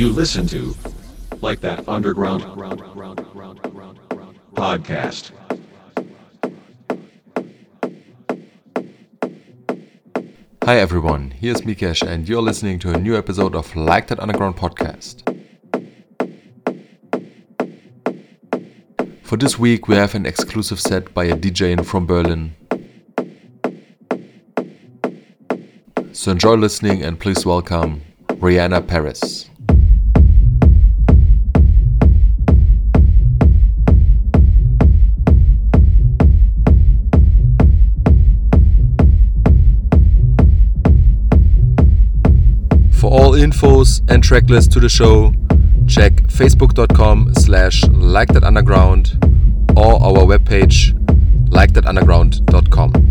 You listen to like that underground podcast. Hi everyone, here's Mikesh and you're listening to a new episode of Like That Underground podcast. For this week we have an exclusive set by a DJ in from Berlin. So enjoy listening and please welcome Reanna Peris. All infos and tracklist to the show, check facebook.com slash like that underground or our webpage likethatunderground.com. There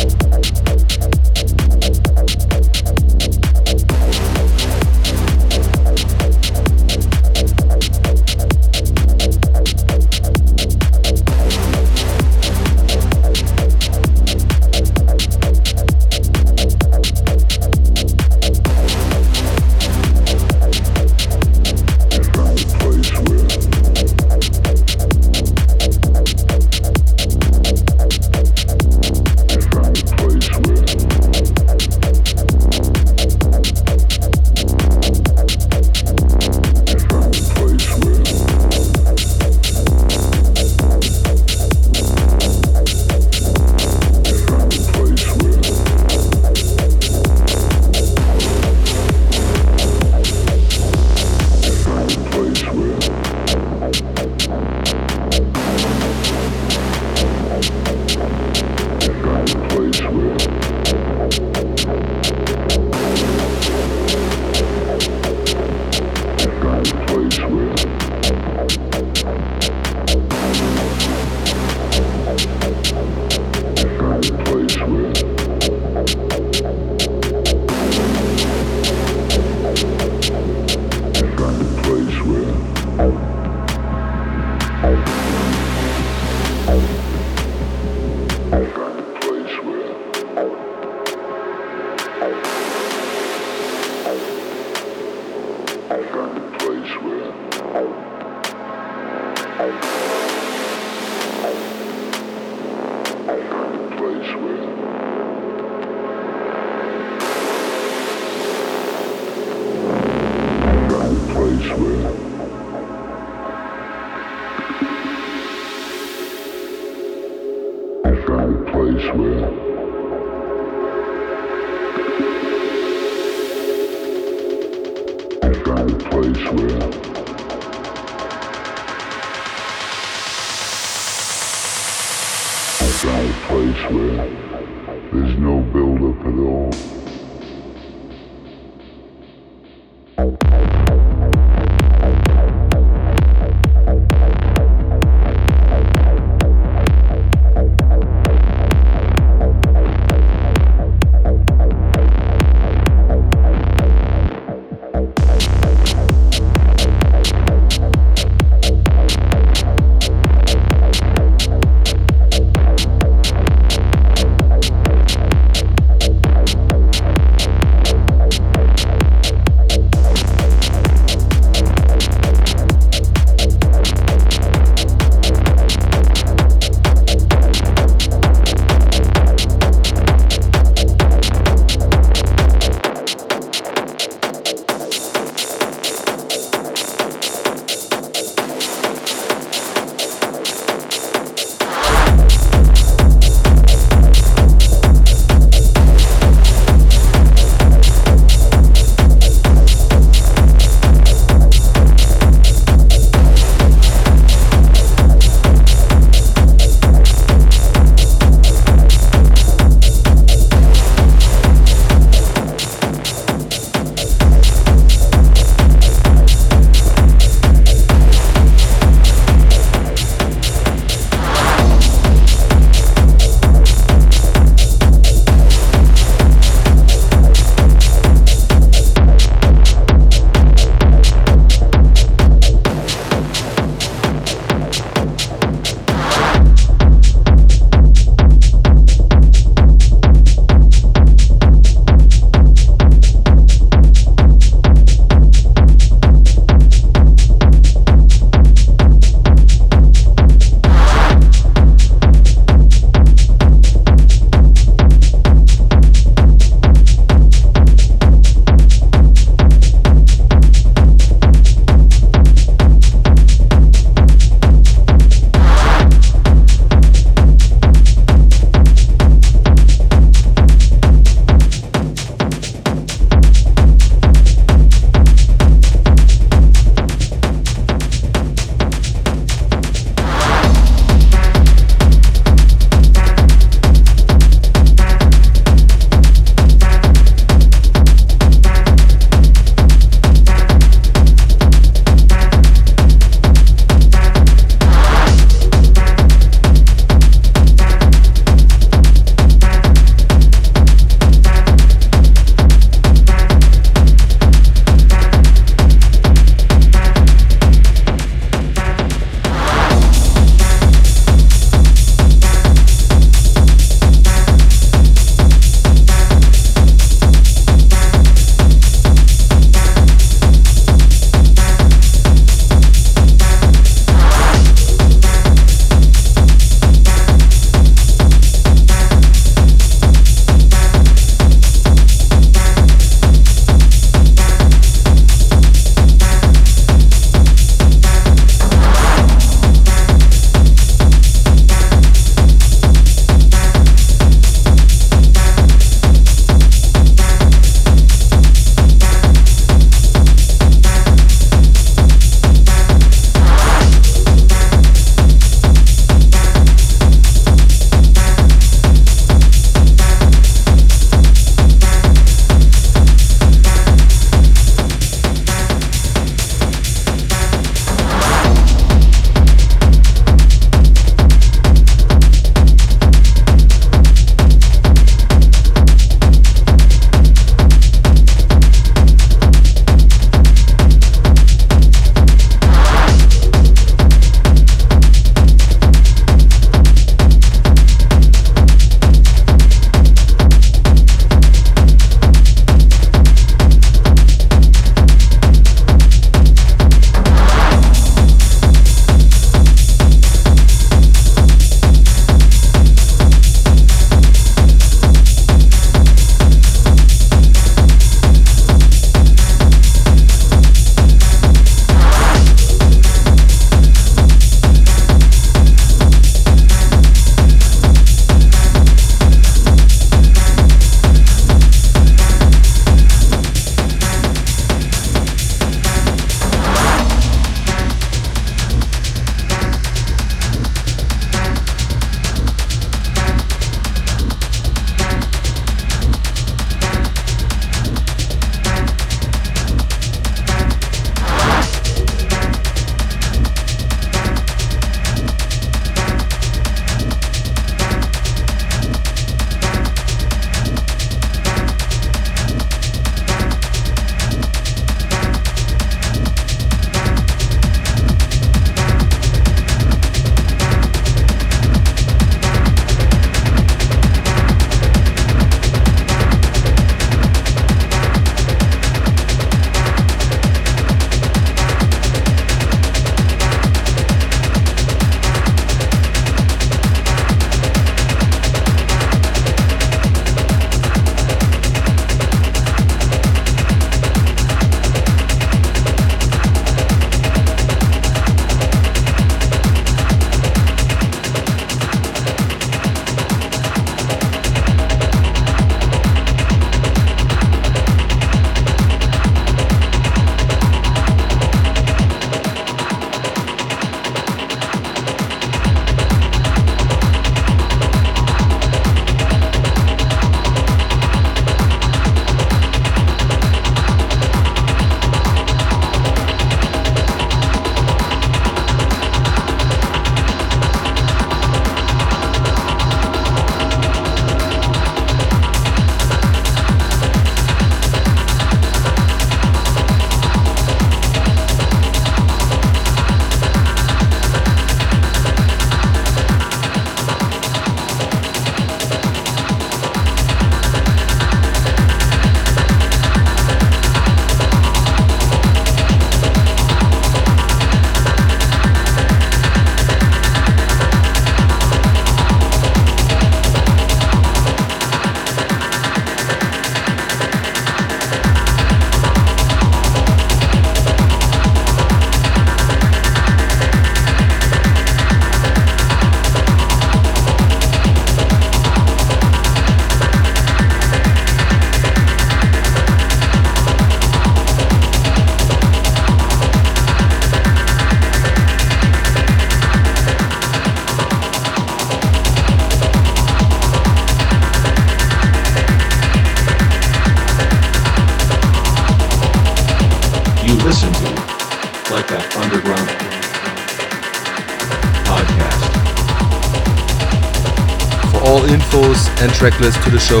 and to the show,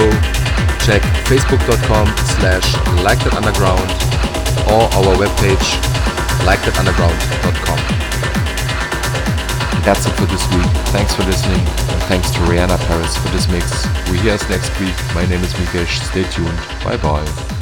check facebook.com slash like that underground or our webpage likethatunderground.com. That's it for this week. Thanks for listening and thanks to Reanna Peris for this mix. We hear us next week. My name is Mikesh. Stay tuned. Bye bye.